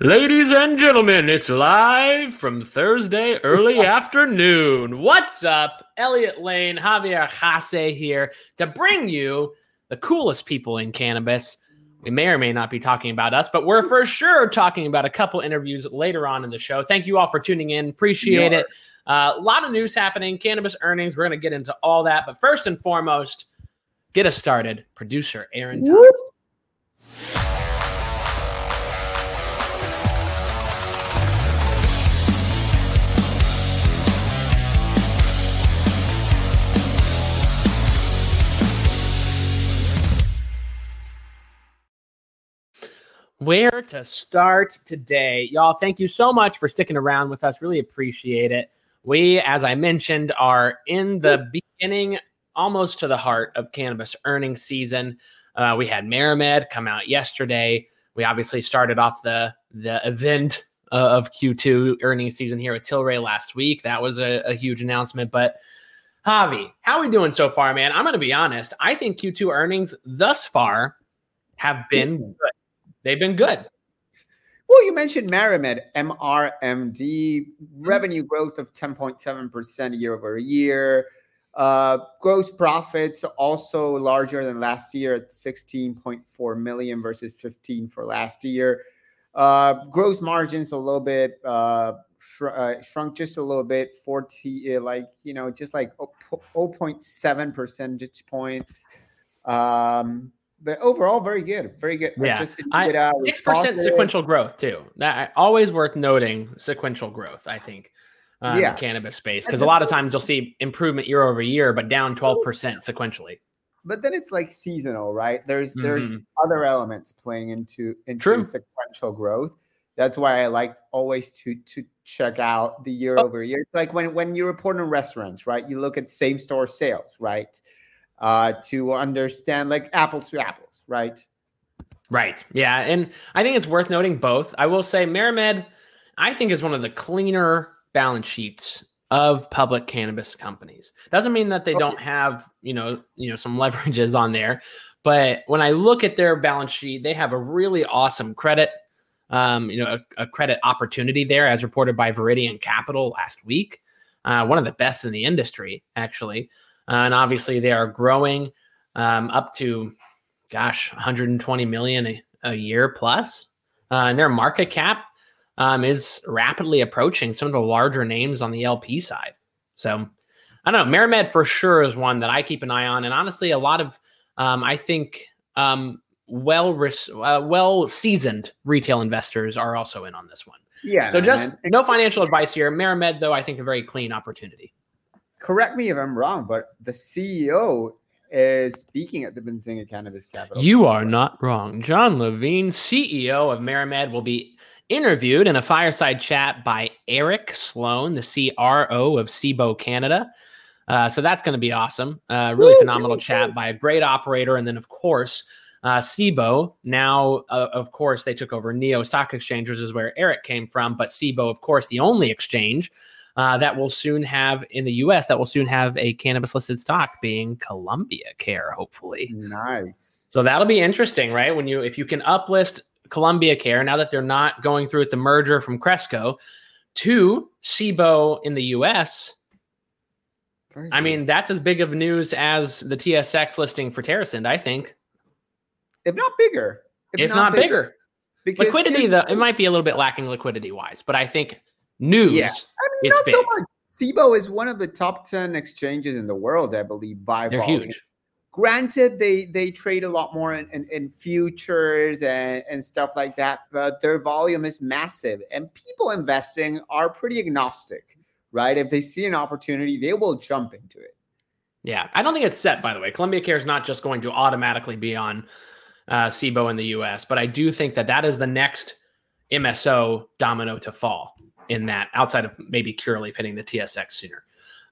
Ladies and gentlemen, it's live from Thursday early afternoon. What's up? Elliot Lane, Javier Hasse here to bring you the coolest people in cannabis. We may or may not be talking about us, but we're for sure talking about a couple interviews later on in the show. Thank you all for tuning in. Appreciate it. Uh, a lot of news happening, cannabis earnings. We're going to get into all that. But first and foremost, get us started. Producer Aaron Thomas. Where to start today. Y'all, thank you so much for sticking around with us. Really appreciate it. We, as I mentioned, are in the beginning, almost to the heart of cannabis earnings season. Uh, we had MariMed come out yesterday. We obviously started off the the event uh, of Q2 earnings season here at Tilray last week. That was a, a huge announcement. But Javi, how are we doing so far, man? I'm going to be honest. I think Q2 earnings thus far have been good. They've been good. Well, you mentioned MariMed, MRMD, revenue growth of 10.7% year over year. Uh, gross profits also larger than last year at 16.4 million versus 15 for last year. Uh, gross margins a little bit uh, sh- uh, shrunk just a little bit, 40, like, you know, just like 0.7 percentage points. Um, but overall, very good, very good. Yeah, six percent sequential growth too. That always worth noting. Sequential growth, I think, um, yeah. cannabis space because a lot of times you'll see improvement year over year, but down twelve percent sequentially. But then it's like seasonal, right? There's mm-hmm. there's other elements playing into into True. sequential growth. That's why I like always to to check out the year oh. over year. It's like when when you report on restaurants, right? You look at same store sales, right? Uh, to understand like apples to apples, right? Right. Yeah. And I think it's worth noting both. I will say MariMed, I think, is one of the cleaner balance sheets of public cannabis companies. Doesn't mean that they don't have, you know, you know, some leverages on there. But when I look at their balance sheet, they have a really awesome credit, um, you know, a, a credit opportunity there, as reported by Viridian Capital last week. Uh, one of the best in the industry, actually. Uh, and obviously, they are growing um, up to, gosh, 120 million a, a year plus. Uh, and their market cap um, is rapidly approaching some of the larger names on the LP side. So I don't know. MariMed for sure is one that I keep an eye on. And honestly, a lot of, um, I think, um, well res- uh, well seasoned retail investors are also in on this one. Yeah. So just man. no financial advice here. MariMed, though, I think a very clean opportunity correct me if I'm wrong, but the CEO is speaking at the Benzinga Cannabis Capital. You are not wrong. John Levine, CEO of MariMed, will be interviewed in a fireside chat by Eric Sloan, the CRO of Cboe Canada. Uh, so that's going to be awesome. Uh, really phenomenal chat by a great operator. And then, of course, uh, Cboe. Now, uh, of course, they took over Neo Stock Exchanges, is where Eric came from. But Cboe, of course, the only exchange uh, that will soon have in the US that will soon have a cannabis listed stock being Columbia Care, hopefully. Nice. So that'll be interesting, right? When you if you can uplist Columbia Care now that they're not going through with the merger from Cresco to Cboe in the US. I mean, that's as big of news as the TSX listing for TerrAscend, I think. If not bigger. If, if not, not, bigger. bigger. liquidity, though, it might be a little bit lacking liquidity wise, but I think news. Yeah. I mean, not big. so much. Cboe is one of the top 10 exchanges in the world, I believe, by They're volume. Huge. Granted, they they trade a lot more in, in, in, futures and, and stuff like that, but their volume is massive. And people investing are pretty agnostic, right? If they see an opportunity, they will jump into it. Yeah. I don't think it's set, by the way. Columbia Care is not just going to automatically be on uh, Cboe in the US, but I do think that that is the next MSO domino to fall in that outside of maybe Curaleaf hitting the TSX sooner.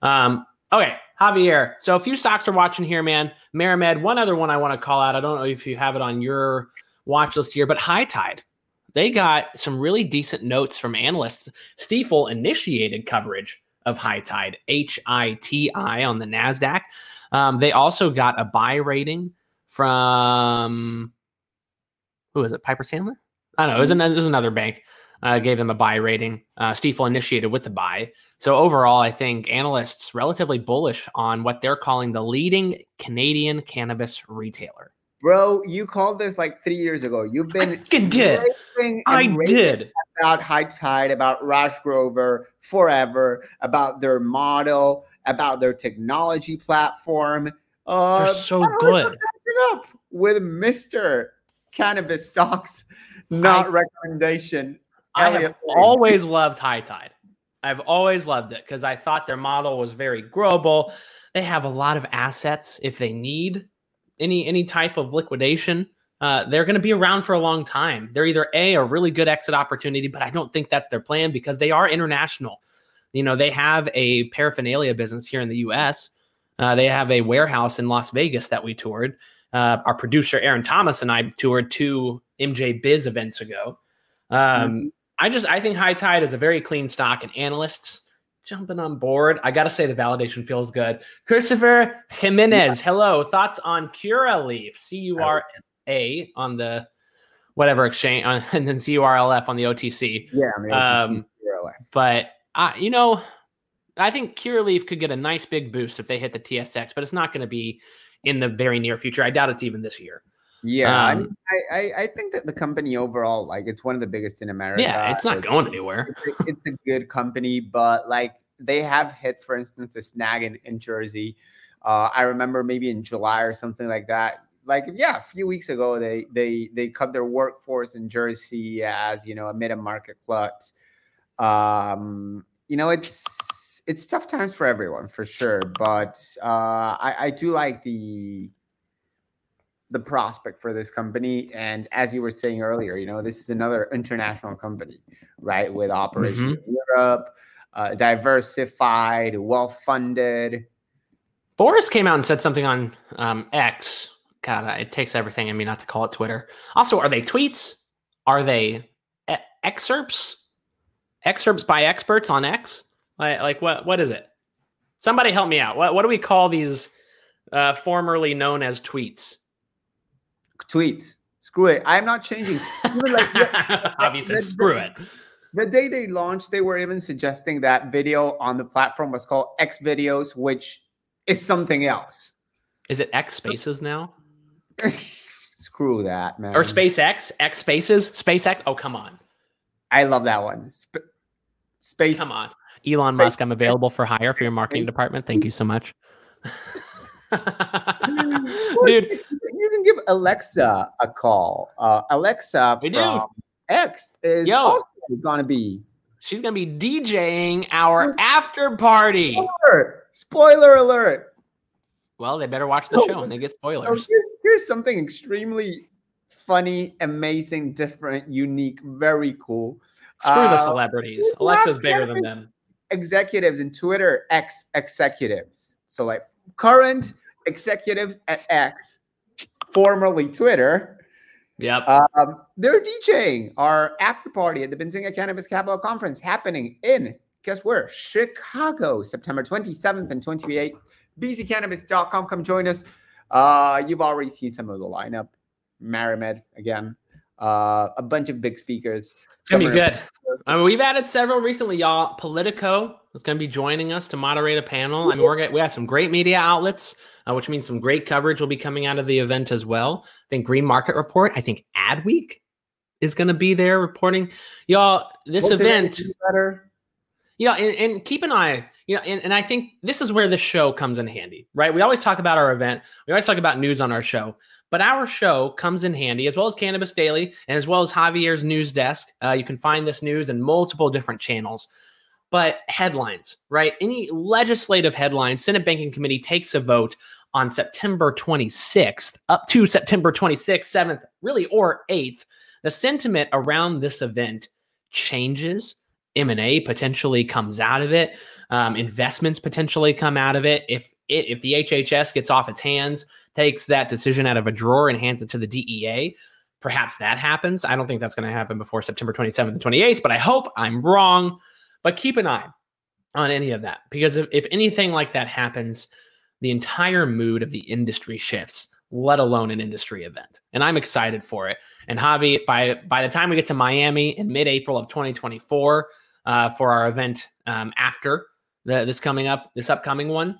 Um, okay, Javier. So a few stocks are watching here, man. MariMed. One other one I want to call out. I don't know if you have it on your watch list here, but High Tide. They got some really decent notes from analysts. Stifel initiated coverage of High Tide, H I T I, on the NASDAQ. Um, they also got a buy rating from, who is it, Piper Sandler? I don't know. It was, an, it was another bank uh, gave them a buy rating. Uh, Stifel initiated with the buy. So overall, I think analysts relatively bullish on what they're calling the leading Canadian cannabis retailer. Bro, you called this like three years ago. You've been I did. I did about High Tide, about Raj Grover forever, about their model, about their technology platform. Uh, They're so good. Up with Mister Cannabis Stocks, not I, recommendation. I have always loved High Tide. I've always loved it because I thought their model was very growable. They have a lot of assets if they need any any type of liquidation. Uh, they're going to be around for a long time. They're either a a really good exit opportunity, but I don't think that's their plan because they are international. You know, they have a paraphernalia business here in the U.S. Uh, they have a warehouse in Las Vegas that we toured. Uh, our producer Aaron Thomas and I toured two MJ Biz events ago. Um, mm-hmm. I just I think High Tide is a very clean stock, and analysts jumping on board. I got to say the validation feels good. Christopher Jimenez, yeah. hello. Thoughts on Curaleaf? C U R A on the whatever exchange, on, and then C U R L F on the OTC. Yeah, the OTC. Um, but uh, you know, I think Curaleaf could get a nice big boost if they hit the TSX, but it's not going to be in the very near future. I doubt it's even this year. Yeah, um, I, I, I think that the company overall, like, it's one of the biggest in America. Yeah, it's not going anywhere. It's a, it's a good company, but like they have hit, for instance, a snag in, in Jersey. Uh, I remember maybe in July or something like that. Like, yeah, a few weeks ago, they they they cut their workforce in Jersey as you know a mid market glut. Um, you know, it's it's tough times for everyone for sure, but uh, I, I do like the the prospect for this company. And as you were saying earlier, you know, this is another international company, right? With operations mm-hmm. in Europe, uh, diversified, well funded. Boris came out and said something on um, X. God, it takes everything in me not to call it Twitter. Also, are they tweets? Are they e- excerpts? Excerpts by experts on X? Like, like what? What is it? Somebody help me out. What what do we call these uh, formerly known as tweets? Tweets. Screw it. I'm not changing. like, Obviously, the, screw it. The day they launched, they were even suggesting that video on the platform was called X Videos, which is something else. Is it X Spaces now? Screw that, man. Or SpaceX, X Spaces, SpaceX. Oh, come on. I love that one. Sp- Space. Come on. Elon. Musk, I'm available for hire for your marketing department. Thank you so much. Dude, you can give Alexa a call. Uh, Alexa we from do. X is Yo, also going to be. She's going to be DJing our after party. Spoiler, Spoiler alert. Well, they better watch the show and they get spoilers. Here's, here's something extremely funny, amazing, different, unique, very cool. Screw uh, the celebrities. Alexa's bigger than them. Executives in Twitter, ex executives. So, like current executives at X, formerly Twitter. Yep. Um, they're DJing our after party at the Benzinga Cannabis Capital Conference happening in, guess where? Chicago, September 27th and 28th. BZCannabis.com. Come join us. Uh, you've already seen some of the lineup. MariMed again. Uh, a bunch of big speakers. It's gonna be good. I mean, we've added several recently, y'all. Politico is going to be joining us to moderate a panel. I mean, we're we have some great media outlets, uh, which means some great coverage will be coming out of the event as well. I think Green Market Report. I think Adweek is going to be there reporting. Y'all, this What's event. Better? Yeah, and, and, keep an eye. You know, and, and I think this is where the show comes in handy, right? We always talk about our event. We always talk about news on our show. But our show comes in handy, as well as Cannabis Daily and as well as Javier's news desk. Uh, you can find this news in multiple different channels. But headlines, right? Any legislative headlines, Senate Banking Committee takes a vote on September 26th, up to September 26th, 7th, really, or 8th. The sentiment around this event changes. M&A potentially comes out of it. Um, investments potentially come out of it. If it, if the HHS gets off its hands, takes that decision out of a drawer and hands it to the DEA. Perhaps that happens. I don't think that's going to happen before September 27th and 28th, but I hope I'm wrong. But keep an eye on any of that because if, if anything like that happens, the entire mood of the industry shifts. let alone an industry event. And I'm excited for it. And Javi, by by the time we get to Miami in mid-April of 2024 uh, for our event um, after the, this coming up, this upcoming one,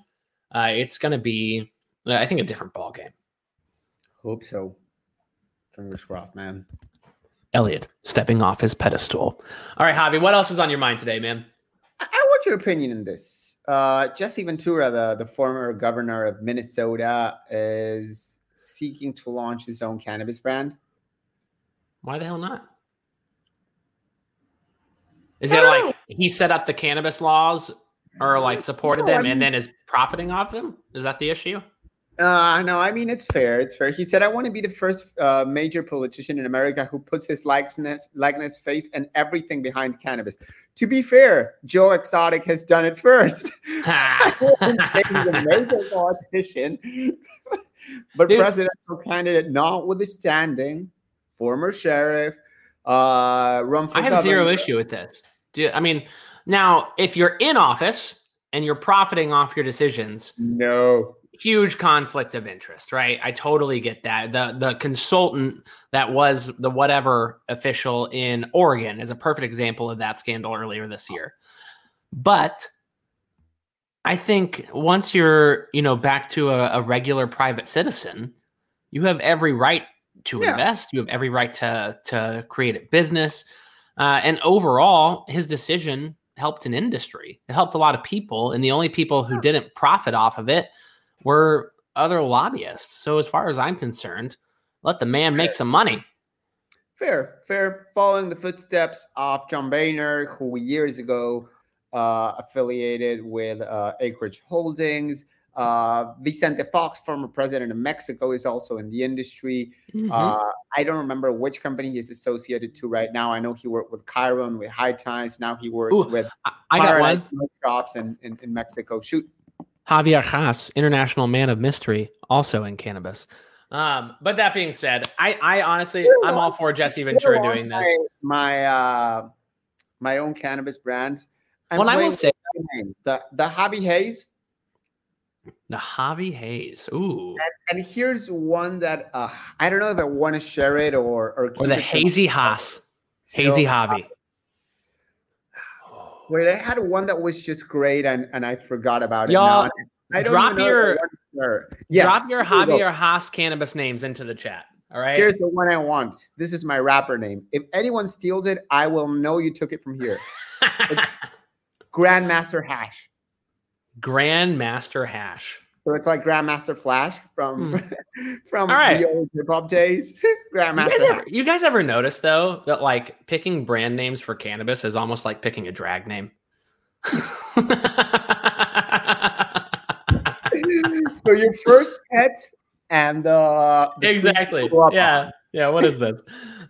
uh, it's going to be, I think, a different ball game. Hope so. Fingers crossed, man. Elliot stepping off his pedestal. All right, Javi, what else is on your mind today, man? I, I want your opinion on this. Uh, Jesse Ventura, the, the former governor of Minnesota, is seeking to launch his own cannabis brand. Why the hell not? Is it like he set up the cannabis laws or like supported no, them I mean, and then is profiting off them? Is that the issue? Uh, no, I mean it's fair. It's fair. He said, "I want to be the first uh, major politician in America who puts his likeness, likeness, face, and everything behind cannabis." To be fair, Joe Exotic has done it first. Major politician, but Dude. presidential candidate notwithstanding, former sheriff, uh, run for I have governor. zero issue with this. Do, I mean, now if you're in office and you're profiting off your decisions, no huge conflict of interest, right? I totally get that. The the consultant that was the whatever official in Oregon is a perfect example of that scandal earlier this year. But I think once you're, you know, back to a, a regular private citizen, you have every right to yeah. invest. You have every right to to create a business. Uh, and overall, his decision helped an industry. It helped a lot of people, and the only people who didn't profit off of it were other lobbyists. So as far as I'm concerned, let the man make some money. Fair, fair. Following the footsteps of John Boehner, who years ago uh, affiliated with uh, Acreage Holdings. Uh, Vicente Fox, former president of Mexico, is also in the industry. Mm-hmm. Uh, I don't remember which company he's associated to right now. I know he worked with Khiron, with High Times. Now he works Ooh, with I, I got one. shops in, in, in Mexico. Shoot. Javier Hasse, international man of mystery, also in cannabis. Um, but that being said, I, I honestly, I'm all for Jesse Ventura doing this. My, uh, my own cannabis brands. I'm well, I will say the the Javi Haze. The Javi Haze. Ooh. And, and, here's one that uh, I don't know if I want to share it or or, or the Hazy Haas. Hazy Javi. Wait, I had one that was just great and, and I forgot about it. Y'all, I drop your yes, drop your Javier Hasse cannabis names into the chat. All right. Here's the one I want. This is my rapper name. If anyone steals it, I will know you took it from here. Grandmaster Hash. Grandmaster Hash. So it's like Grandmaster Flash from hmm. from right. the old hip hop days. Grandmaster. You guys, ever, you guys ever notice though that like picking brand names for cannabis is almost like picking a drag name? so your first pet and uh exactly yeah yeah what is this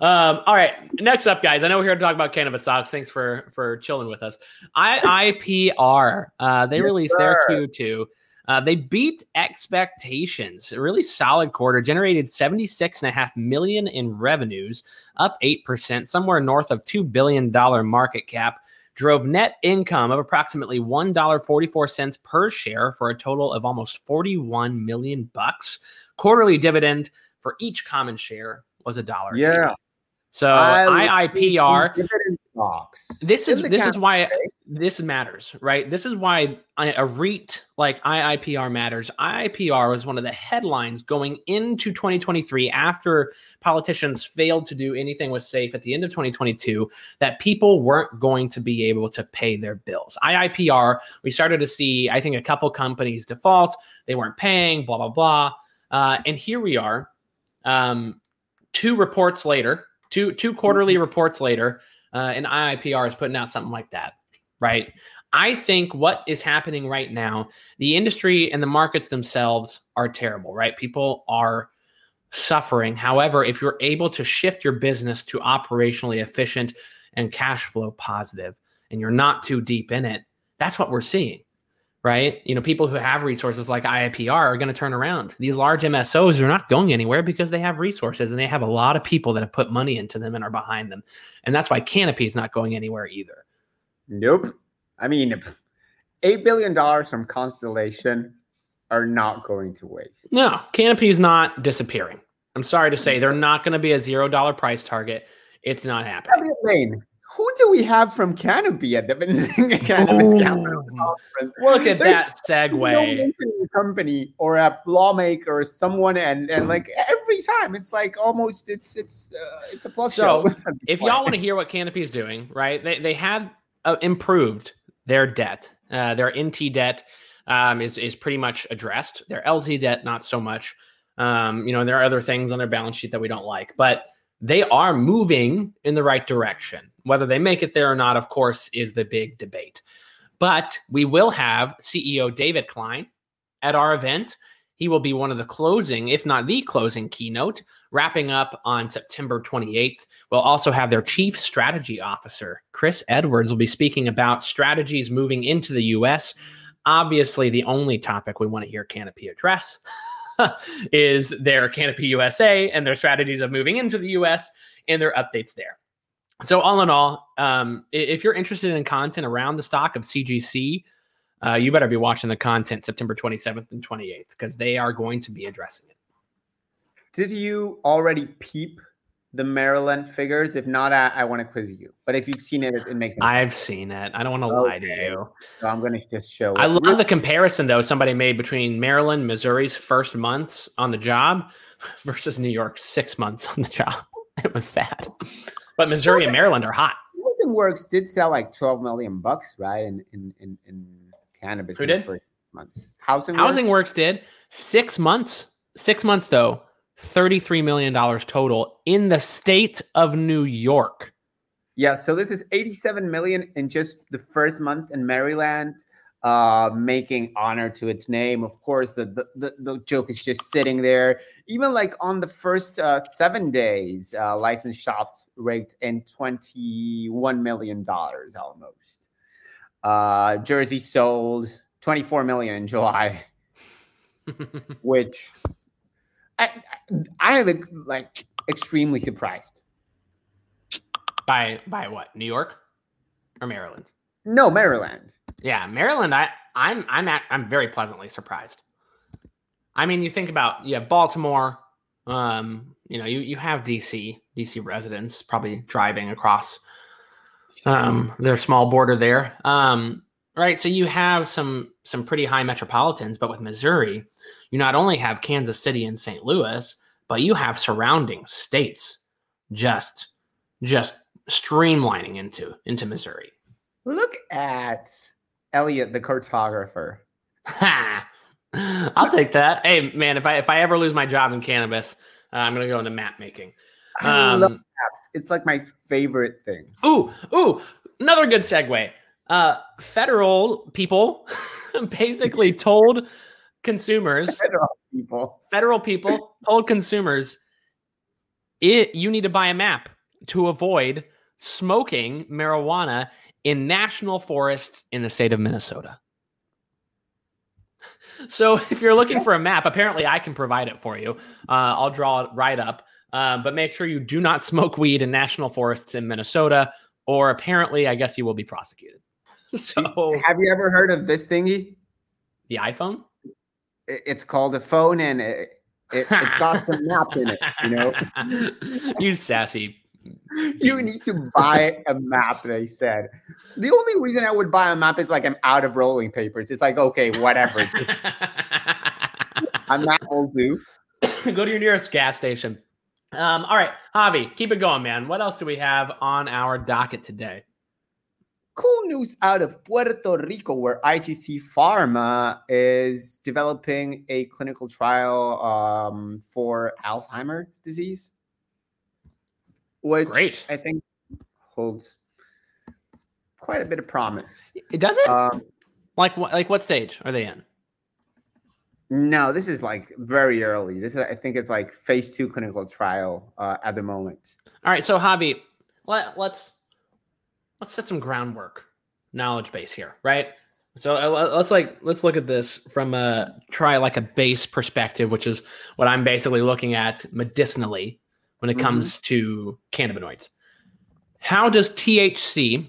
um all right next up guys i know we're here to talk about cannabis stocks thanks for for chilling with us iipr uh they yes, released sir. their q2 uh, they beat expectations. A really solid quarter, generated 76.5 million in revenues, up 8%, somewhere north of $2 billion market cap. Drove net income of approximately $1.44 per share for a total of almost 41 million bucks. Quarterly dividend for each common share was a dollar. Yeah. So IIPR This is this is why this matters, right? This is why a REIT like IIPR matters. IIPR was one of the headlines going into 2023 after politicians failed to do anything with safe at the end of 2022 that people weren't going to be able to pay their bills. IIPR, we started to see, I think, a couple companies default. They weren't paying, blah blah blah, uh, and here we are, um, two reports later Two two quarterly reports later, uh, and IIPR is putting out something like that, right? I think what is happening right now, the industry and the markets themselves are terrible, right? People are suffering. However, if you're able to shift your business to operationally efficient and cash flow positive, and you're not too deep in it, that's what we're seeing right? You know, people who have resources like IIPR are going to turn around. These large MSOs are not going anywhere because they have resources and they have a lot of people that have put money into them and are behind them. And that's why Canopy is not going anywhere either. Nope. I mean, $8 billion from Constellation. are not going to waste. No, Canopy is not disappearing. I'm sorry to say they're not going to be a zero dollar price target. It's not happening. Lane, who do we have from Canopy at the Cannabis Capital Conference? Look at There's that segue. No company or a lawmaker or someone, and and like every time it's like almost it's it's uh, it's a plus. So if y'all want to hear what Canopy is doing, right? They they have uh, improved their debt. Uh, their NT debt um, is is pretty much addressed. Their LZ debt not so much. Um, you know, there are other things on their balance sheet that we don't like, but they are moving in the right direction. Whether they make it there or not, of course, is the big debate. But we will have CEO David Klein at our event. He will be one of the closing, if not the closing keynote, wrapping up on September 28th. We'll also have their chief strategy officer, Chris Edwards, will be speaking about strategies moving into the US. Obviously, the only topic we want to hear Canopy address is their Canopy USA and their strategies of moving into the US and their updates there. So, all in all, um, if you're interested in content around the stock of CGC, uh, you better be watching the content September 27th and 28th because they are going to be addressing it. Did you already peep the Maryland figures? If not, I, I want to quiz you. But if you've seen it, it, it makes sense. I've seen it. I don't want to okay. lie to you. So I'm going to just show. I love the comparison though somebody made between Maryland, Missouri's first months on the job versus New York's six months on the job. It was sad. But Missouri and Maryland are hot. Housing Works did sell like 12 million bucks, right? In in in, in cannabis. Who did? months. Housing Housing Works? Works did six months. Six months though $33 million total in the state of New York. Yeah, so this is 87 million in just the first month in Maryland, uh, making honor to its name. Of course, the, the, the, the joke is just sitting there. Even like on the first uh, seven days, uh, licensed shops raked in $21 million almost. Uh, Jersey sold 24 million in July, which I, I am like extremely surprised. By by what? New York or Maryland? No, Maryland. Yeah, Maryland. I I'm I'm at, I'm very pleasantly surprised. I mean, you think about you have Baltimore. Um, you know, you you have DC DC residents probably driving across um their small border there. Um, right. So you have some some pretty high metropolitans, but with Missouri, you not only have Kansas City and St. Louis, but you have surrounding states just just streamlining into into Missouri. Look at Elliot the cartographer. I'll take that. Hey man, if I if I ever lose my job in cannabis, uh, I'm gonna go into map making. Um, I love um, maps. It's like my favorite thing. Ooh, ooh, another good segue. Uh, federal people basically told consumers, federal people, federal people told consumers, it you need to buy a map to avoid smoking marijuana in national forests in the state of Minnesota. So if you're looking for a map, apparently I can provide it for you. Uh, I'll draw it right up. Uh, but make sure you do not smoke weed in national forests in Minnesota, or apparently, I guess you will be prosecuted. So, have you ever heard of this thingy? The iPhone? it's called a phone and it, it, has got the map in it, you know? you sassy. You need to buy a map, they said. The only reason I would buy a map is like I'm out of rolling papers. It's like, okay, whatever. I'm not will do. Go to your nearest gas station. Um, all right, Javi, keep it going, man. What else do we have on our docket today? Cool news out of Puerto Rico, where IGC Pharma is developing a clinical trial um, for Alzheimer's disease, which Great. I think holds quite a bit of promise. It does it? Um, like like what stage are they in? No, this is like very early. This is, I think it's like phase two clinical trial uh, at the moment. All right, so Javi, let, let's let's set some groundwork, knowledge base here, right? So uh, let's like let's look at this from a try like a base perspective, which is what I'm basically looking at medicinally when it mm-hmm. comes to cannabinoids. How does THC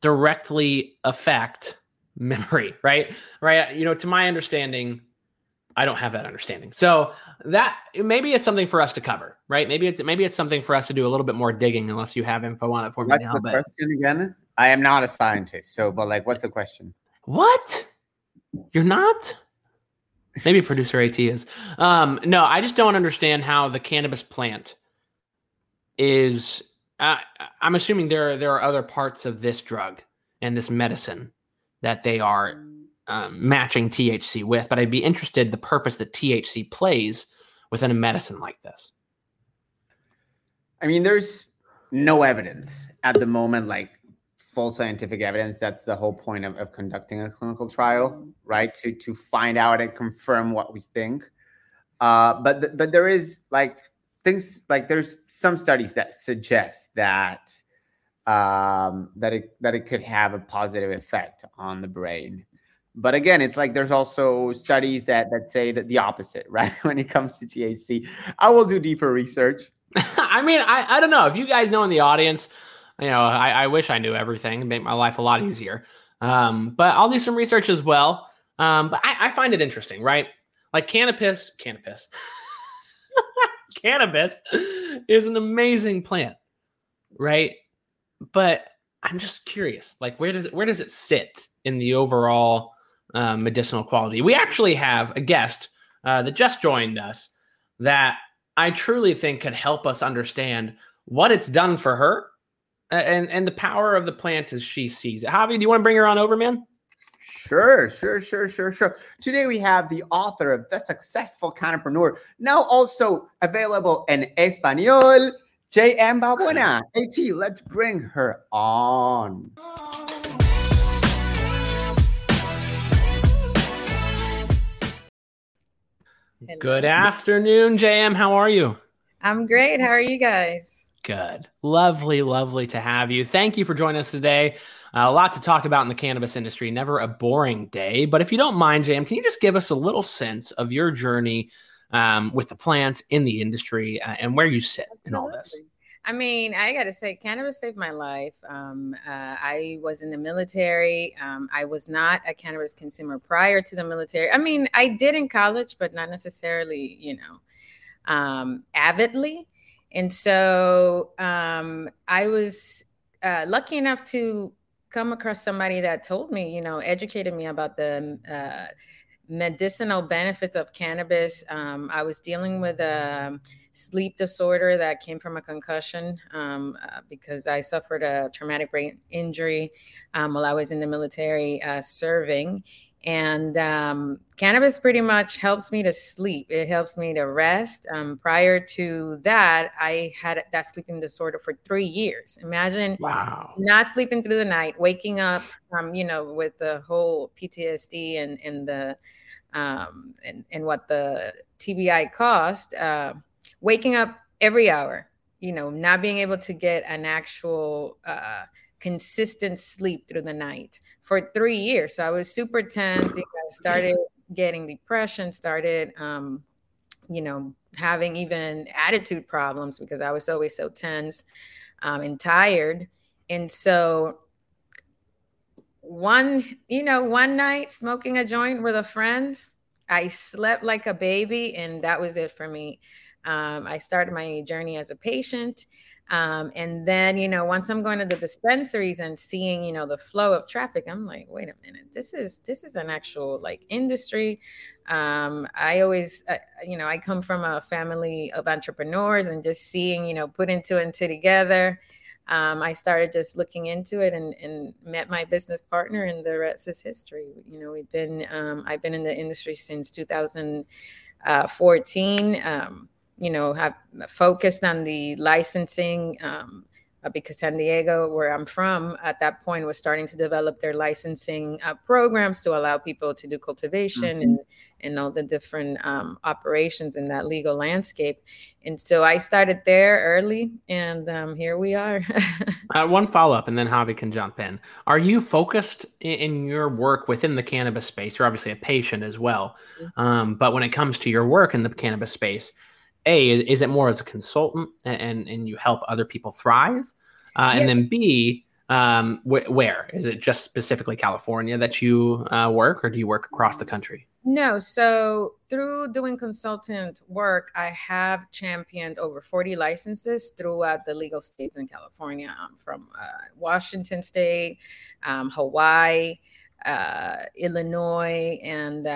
directly affect memory, right? Right. You know, to my understanding, I don't have that understanding. So that maybe it's something for us to cover, right? Maybe it's maybe it's something for us to do a little bit more digging, unless you have info on it for What's me now. The but... question again? I am not a scientist, so but like, what's the question? What? You're not? Maybe producer AT is. Um, no, I just don't understand how the cannabis plant is. Uh, I'm assuming there are, there are other parts of this drug and this medicine that they are um, matching THC with, but I'd be interested the purpose that THC plays within a medicine like this. I mean, there's no evidence at the moment, like full scientific evidence. That's the whole point of, of conducting a clinical trial, right? To to find out and confirm what we think. Uh, but th- but there is like things like there's some studies that suggest that um, that it that it could have a positive effect on the brain. But again, it's like there's also studies that that say that the opposite, right? when it comes to THC, I will do deeper research. I mean, I, I don't know if you guys know in the audience. You know, I, I wish I knew everything make my life a lot easier. Um, but I'll do some research as well. Um, but I, I find it interesting, right? Like cannabis, cannabis, cannabis is an amazing plant, right? But I'm just curious, like where does it where does it sit in the overall um, medicinal quality? We actually have a guest uh, that just joined us that I truly think could help us understand what it's done for her and and the power of the plant as she sees it. Javi, do you want to bring her on over, man? Sure, sure, sure, sure, sure. Today we have the author of The Successful Canna-preneur, now also available in Espanol, JM Balbuena. AT, let's bring her on. Hello. Good afternoon, JM. How are you? I'm great. How are you guys? Good. Lovely, lovely to have you. Thank you for joining us today. Uh, a lot to talk about in the cannabis industry. Never a boring day. But if you don't mind, JM, can you just give us a little sense of your journey um, with the plant in the industry uh, and where you sit Absolutely. in all this? I mean, I got to say, cannabis saved my life. Um, uh, I was in the military. Um, I was not a cannabis consumer prior to the military. I mean, I did in college, but not necessarily, you know, um, avidly. And so um, I was uh, lucky enough to come across somebody that told me, you know, educated me about the uh, medicinal benefits of cannabis. Um, I was dealing with a sleep disorder that came from a concussion um, uh, because I suffered a traumatic brain injury um, while I was in the military uh, serving. And um, cannabis pretty much helps me to sleep. It helps me to rest. Um, prior to that, I had that sleeping disorder for three years. Imagine wow. not sleeping through the night, waking up, um, you know, with the whole PTSD and, and the um, and, and what the TBI cost. Uh, waking up every hour, you know, not being able to get an actual uh, consistent sleep through the night for three years. So I was super tense. You know, started getting depression, started, um, you know, having even attitude problems because I was always so tense um, and tired. And so one, you know, one night smoking a joint with a friend, I slept like a baby, and that was it for me. Um, I started my journey as a patient. Um, and then, you know, once I'm going to the dispensaries and seeing, you know, the flow of traffic, I'm like, wait a minute, this is this is an actual like industry. Um, I always, uh, you know, I come from a family of entrepreneurs, and just seeing, you know, putting two and two together, um, I started just looking into it and, and, met my business partner, and the rest is history. You know, we've been, um, I've been in the industry since 2014. You know, have focused on the licensing um, uh, because San Diego, where I'm from, at that point was starting to develop their licensing uh, programs to allow people to do cultivation mm-hmm. and and all the different um, operations in that legal landscape. And so I started there early, and um, here we are. uh, one follow up, and then Javi can jump in. Are you focused in, in, your work within the cannabis space? You're obviously a patient as well, mm-hmm. um, but when it comes to your work in the cannabis space a is, it more as a consultant and and you help other people thrive uh, and then b Um, wh- where is it? Just specifically California that you uh, work, or do you work across the country? No, so through doing consultant work, I have championed over 40 licenses throughout the legal states in California, I'm from uh, Washington State, um, Hawaii, uh, Illinois, and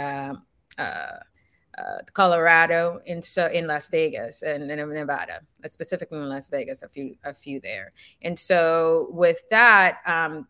uh, Colorado, and so in Las Vegas and, in Nevada, uh, specifically in Las Vegas, a few a few there. And so with that, um,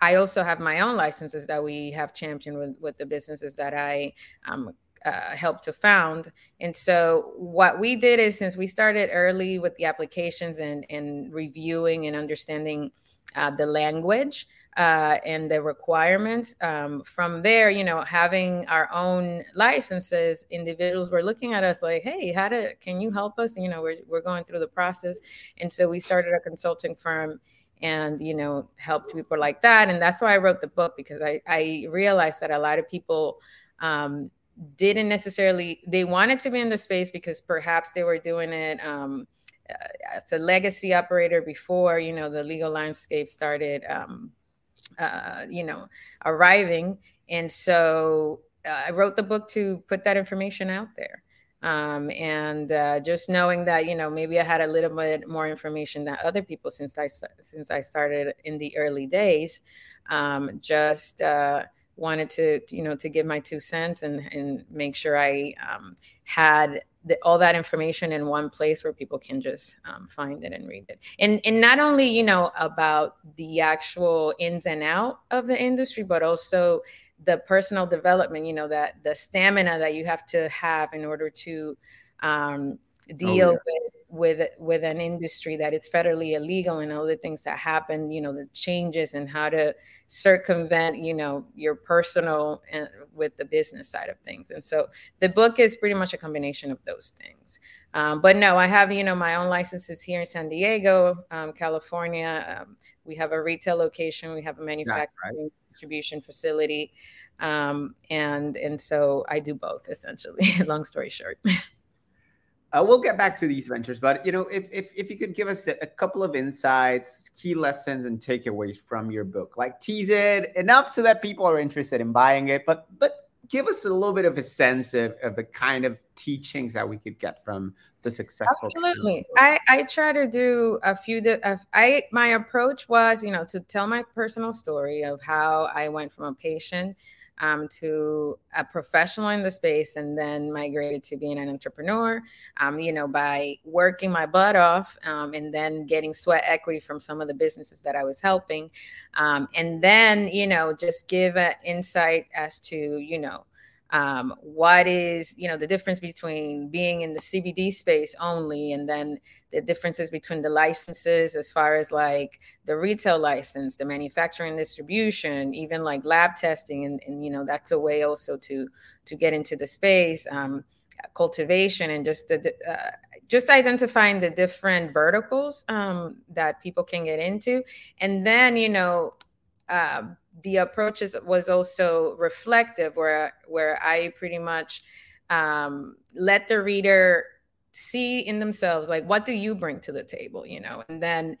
I also have my own licenses that we have championed with with the businesses that I um, uh, helped to found. And so what we did is since we started early with the applications and and reviewing and understanding uh, the language uh, and the requirements. Um, from there, you know, having our own licenses, individuals were looking at us like, "Hey, how to? Can you help us?" You know, we're we're going through the process, and so we started a consulting firm, and you know, helped people like that. And that's why I wrote the book because I I realized that a lot of people. Um, didn't necessarily they wanted to be in the space because perhaps they were doing it um, uh, as a legacy operator before you know the legal landscape started um, uh, you know, arriving. And so uh, I wrote the book to put that information out there. Um, and uh, just knowing that you know maybe I had a little bit more information than other people since I since I started in the early days, um, just uh, wanted to you know to give my two cents and and make sure I um, had the, all that information in one place where people can just um, find it and read it. And and not only you know about the actual ins and out of the industry but also the personal development you know that the stamina that you have to have in order to um, deal oh, yeah. with with with an industry that is federally illegal and all the things that happen you know the changes and how to circumvent you know your personal and with the business side of things. And so the book is pretty much a combination of those things. Um, but no i have you know my own licenses here in san diego um, california. Um, we have a retail location. We have a manufacturing right. distribution facility. Um, and and so i do both essentially. Long story short Uh, we'll get back to these ventures, but you know, if if, if you could give us a, couple of insights, key lessons, and takeaways from your book, like tease it enough so that people are interested in buying it, but but give us a little bit of a sense of, of the kind of teachings that we could get from the successful. Absolutely, I I try to do a few. Of, I my approach was, you know, to tell my personal story of how I went from a patient um, to a professional in the space and then migrated to being an entrepreneur, um, you know, by working my butt off um, and then getting sweat equity from some of the businesses that I was helping. Um, and then, you know, just give an insight as to, you know, um, what is you know the difference between being in the cbd space only and then the differences between the licenses as far as like the retail license the manufacturing distribution even like lab testing and, and you know that's a way also to to get into the space um, cultivation and just the, uh, just identifying the different verticals um, that people can get into. And then you know uh, the approach is, was also reflective where where i pretty much um, let the reader see in themselves like what do you bring to the table you know? And then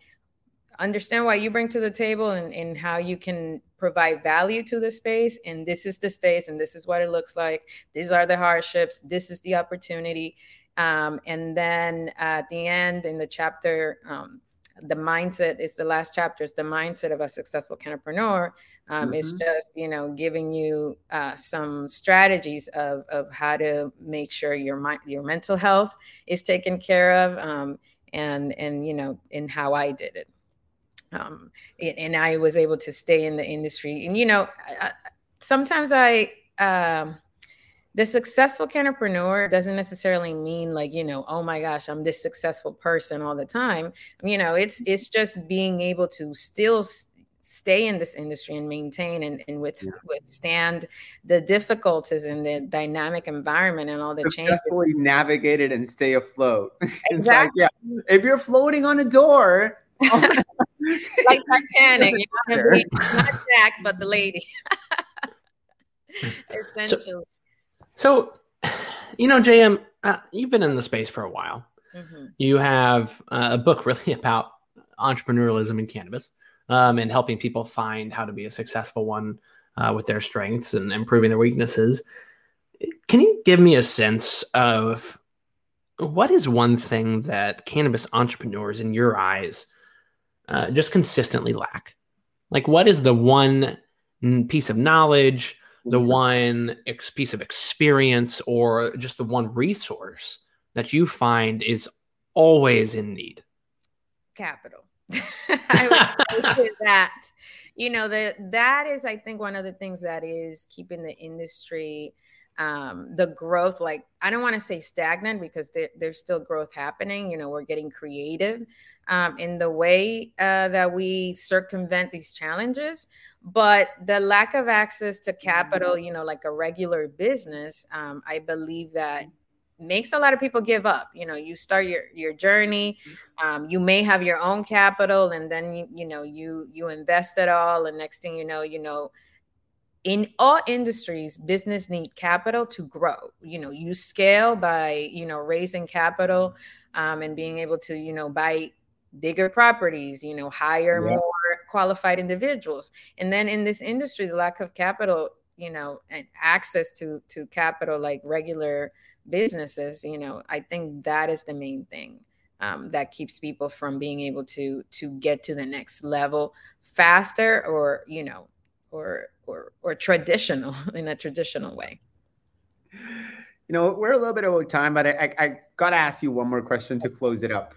understand what you bring to the table and, and how you can provide value to the space. And this is the space and this is what it looks like. These are the hardships. This is the opportunity. Um, and then at the end in the chapter um, the mindset is the last chapter is the mindset of a successful entrepreneur um, mm-hmm. it's just you know giving you uh, some strategies of, of how to make sure your mind your mental health is taken care of um, and and you know in how i did it um, and i was able to stay in the industry and you know I, sometimes i um, the successful entrepreneur doesn't necessarily mean like you know oh my gosh i'm this successful person all the time you know it's mm-hmm. it's just being able to still stay in this industry and maintain and, and with, yeah. withstand the difficulties in the dynamic environment and all the successfully changes. navigate it and stay afloat exactly like, yeah if you're floating on a door like Titanic, you know, not Jack, but the lady. Essentially. So, so, you know, JM, uh, you've been in the space for a while. Mm-hmm. You have uh, a book really about entrepreneurialism in cannabis. um, and helping people find how to be a successful one uh, with their strengths and improving their weaknesses. Can you give me a sense of what is one thing that cannabis entrepreneurs, in your eyes, uh, just consistently lack? Like, what is the one piece of knowledge, the mm-hmm. one ex- piece of experience, or just the one resource that you find is always in need? Capital. I would say that. You know, that that is, I think, one of the things that is keeping the industry um, the growth like i don't want to say stagnant because there, there's still growth happening you know we're getting creative um, in the way uh, that we circumvent these challenges but the lack of access to capital you know like a regular business um, i believe that makes a lot of people give up. You know you start your your journey um, you may have your own capital and then you, you know you you invest it all and next thing you know you know in all industries business need capital to grow. You know you scale by you know raising capital um, and being able to you know buy bigger properties you know hire yeah. more qualified individuals. And then in this industry the lack of capital you know and access to to capital like regular businesses you know i think that is the main thing um, that keeps people from being able to to get to the next level faster or you know or or or traditional in a traditional way. You know we're a little bit over time but i, I, I gotta ask you one more question to close it up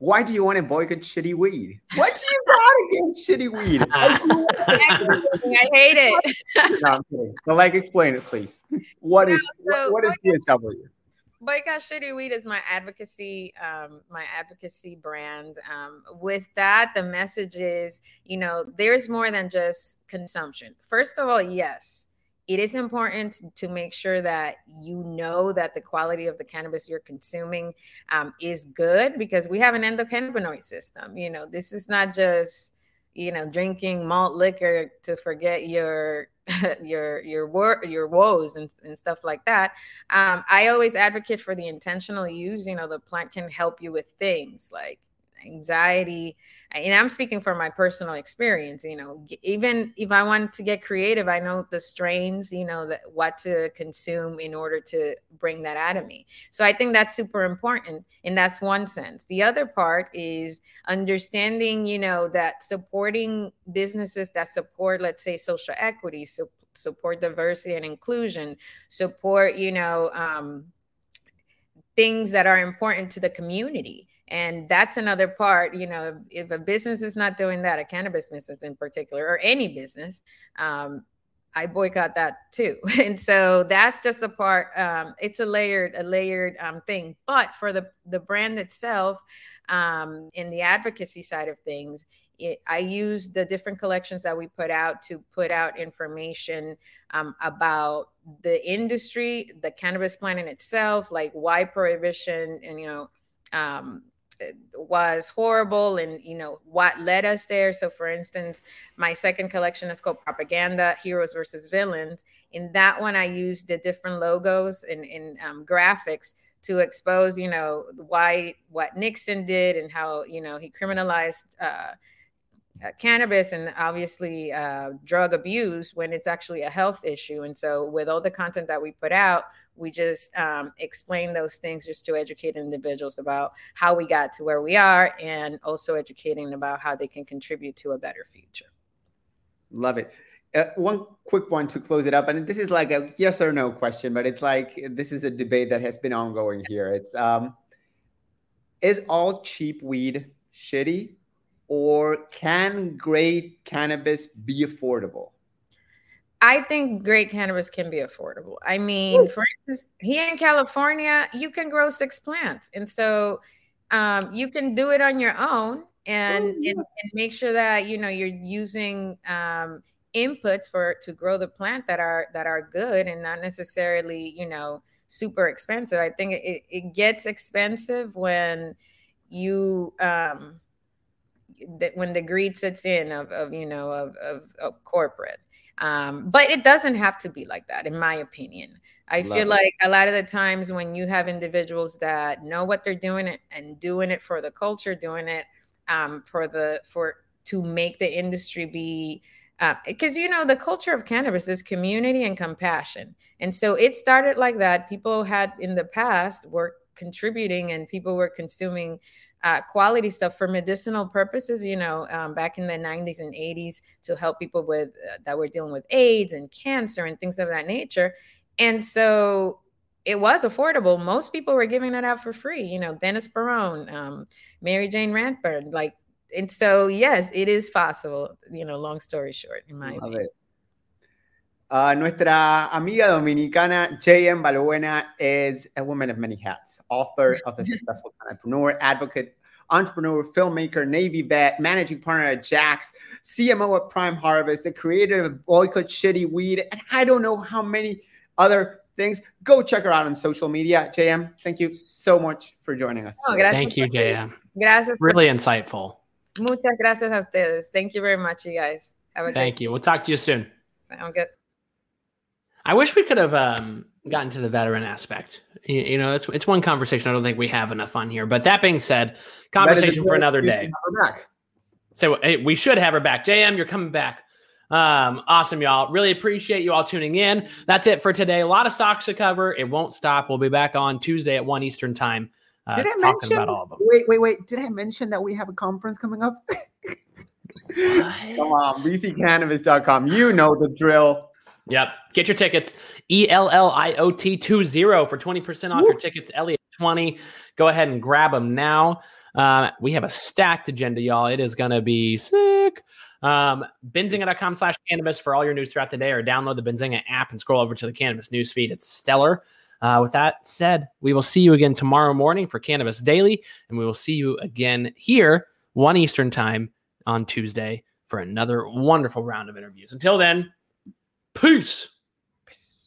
why do you want to boycott shitty weed what do you got against shitty weed i hate it no, I'm kidding. but like explain it please what is so, what, what is BSW Boycott Shitty Weed is my advocacy, um, my advocacy brand. Um, with that, the message is, you know, there's more than just consumption. First of all, yes, it is important to make sure that you know that the quality of the cannabis you're consuming um, is good because we have an endocannabinoid system. You know, this is not just, you know, drinking malt liquor to forget your your your wor- your woes and, and stuff like that um, i always advocate for the intentional use you know the plant can help you with things like anxiety and i'm speaking from my personal experience you know even if i want to get creative i know the strains you know that what to consume in order to bring that out of me. So i think that's super important and that's one sense. The other part is understanding you know that supporting businesses that support let's say social equity support diversity and inclusion support you know um, things that are important to the community and that's another part you know if, if, a business is not doing that a cannabis business in particular or any business um, i boycott that too. And so that's just a part um, it's a layered a layered um, thing. But for the the brand itself um, in the advocacy side of things it, I use the different collections that we put out to put out information um, about the industry, the cannabis plant in itself, like why prohibition and you know um, was horrible and you know what led us there. So for instance my second collection is called propaganda heroes versus villains. In that one i used the different logos and, um, graphics to expose you know why what nixon did and how you know he criminalized uh, cannabis and obviously uh, drug abuse when it's actually a health issue. And so, with all the content that we put out, we just um, explain those things just to educate individuals about how we got to where we are and also educating about how they can contribute to a better future. Love it. Uh, one quick one to close it up, and this is like a yes or no question, but it's like this is a debate that has been ongoing here. It's um, is all cheap weed shitty or can great cannabis be affordable? I think great cannabis can be affordable. I mean, Ooh. for instance, here in California, you can grow six plants. And so um, you can do it on your own and, Ooh, yes. and, and, make sure that, you know, you're using um, inputs for to grow the plant that are that are good and not necessarily, you know, super expensive. I think it, it gets expensive when you um, that when the greed sits in of, of you know of, of, of corporate. Um, but it doesn't have to be like that in my opinion. I Love feel it. like a lot of the times when you have individuals that know what they're doing and doing it for the culture doing it um, for the for to make the industry be because uh, you know the culture of cannabis is community and compassion. And so it started like that. People had in the past were contributing and people were consuming uh, quality stuff for medicinal purposes, you know, um, back in the 90s and 80s to help people with uh, that were dealing with AIDS and cancer and things of that nature. And so it was affordable. Most people were giving it out for free, you know, Dennis Peron, um, Mary Jane Radford, like, and so yes, it is possible, you know, long story short, in my opinion. Uh, nuestra amiga dominicana J.M. Balbuena is a woman of many hats, author of The Successful Canna-preneur, advocate, entrepreneur, filmmaker, Navy vet, managing partner at Jax, CMO at Prime Harvest, the creator of Boycott Shitty Weed, and I don't know how many other things. Go check her out on social media. JM, thank you so much for joining us. Oh, thank you, JM. Gracias. Really insightful. Muchas gracias a ustedes. Thank you very much, you guys. Have a Thank you. We'll talk to you soon. Sound good. I wish we could have um, gotten to the veteran aspect. You, you, know, it's it's one conversation I don't think we have enough on here. But that being said, conversation for another day. So hey, we should have her back. JM, you're coming back. Um, awesome, y'all. Really appreciate you all tuning in. That's it for today. A lot of stocks to cover. It won't stop. We'll be back on Tuesday at one Eastern time. Uh, Did I mention? About all of them. Wait, wait, wait. Did I mention that we have a conference coming up? Come on, bccannabis.com. You know the drill. Yep. Get your tickets. E L L I O T 20 for 20% off Woo. your tickets. Elliot 20. Go ahead and grab them now. Uh, we have a stacked agenda, y'all. It is going to be sick. Um, Benzinga.com slash cannabis for all your news throughout the day, or download the Benzinga app and scroll over to the cannabis news feed. It's stellar. Uh, with that said, we will see you again tomorrow morning for Cannabis Daily, and we will see you again here, 1 Eastern time on Tuesday for another wonderful round of interviews. Until then, Peace. Peace.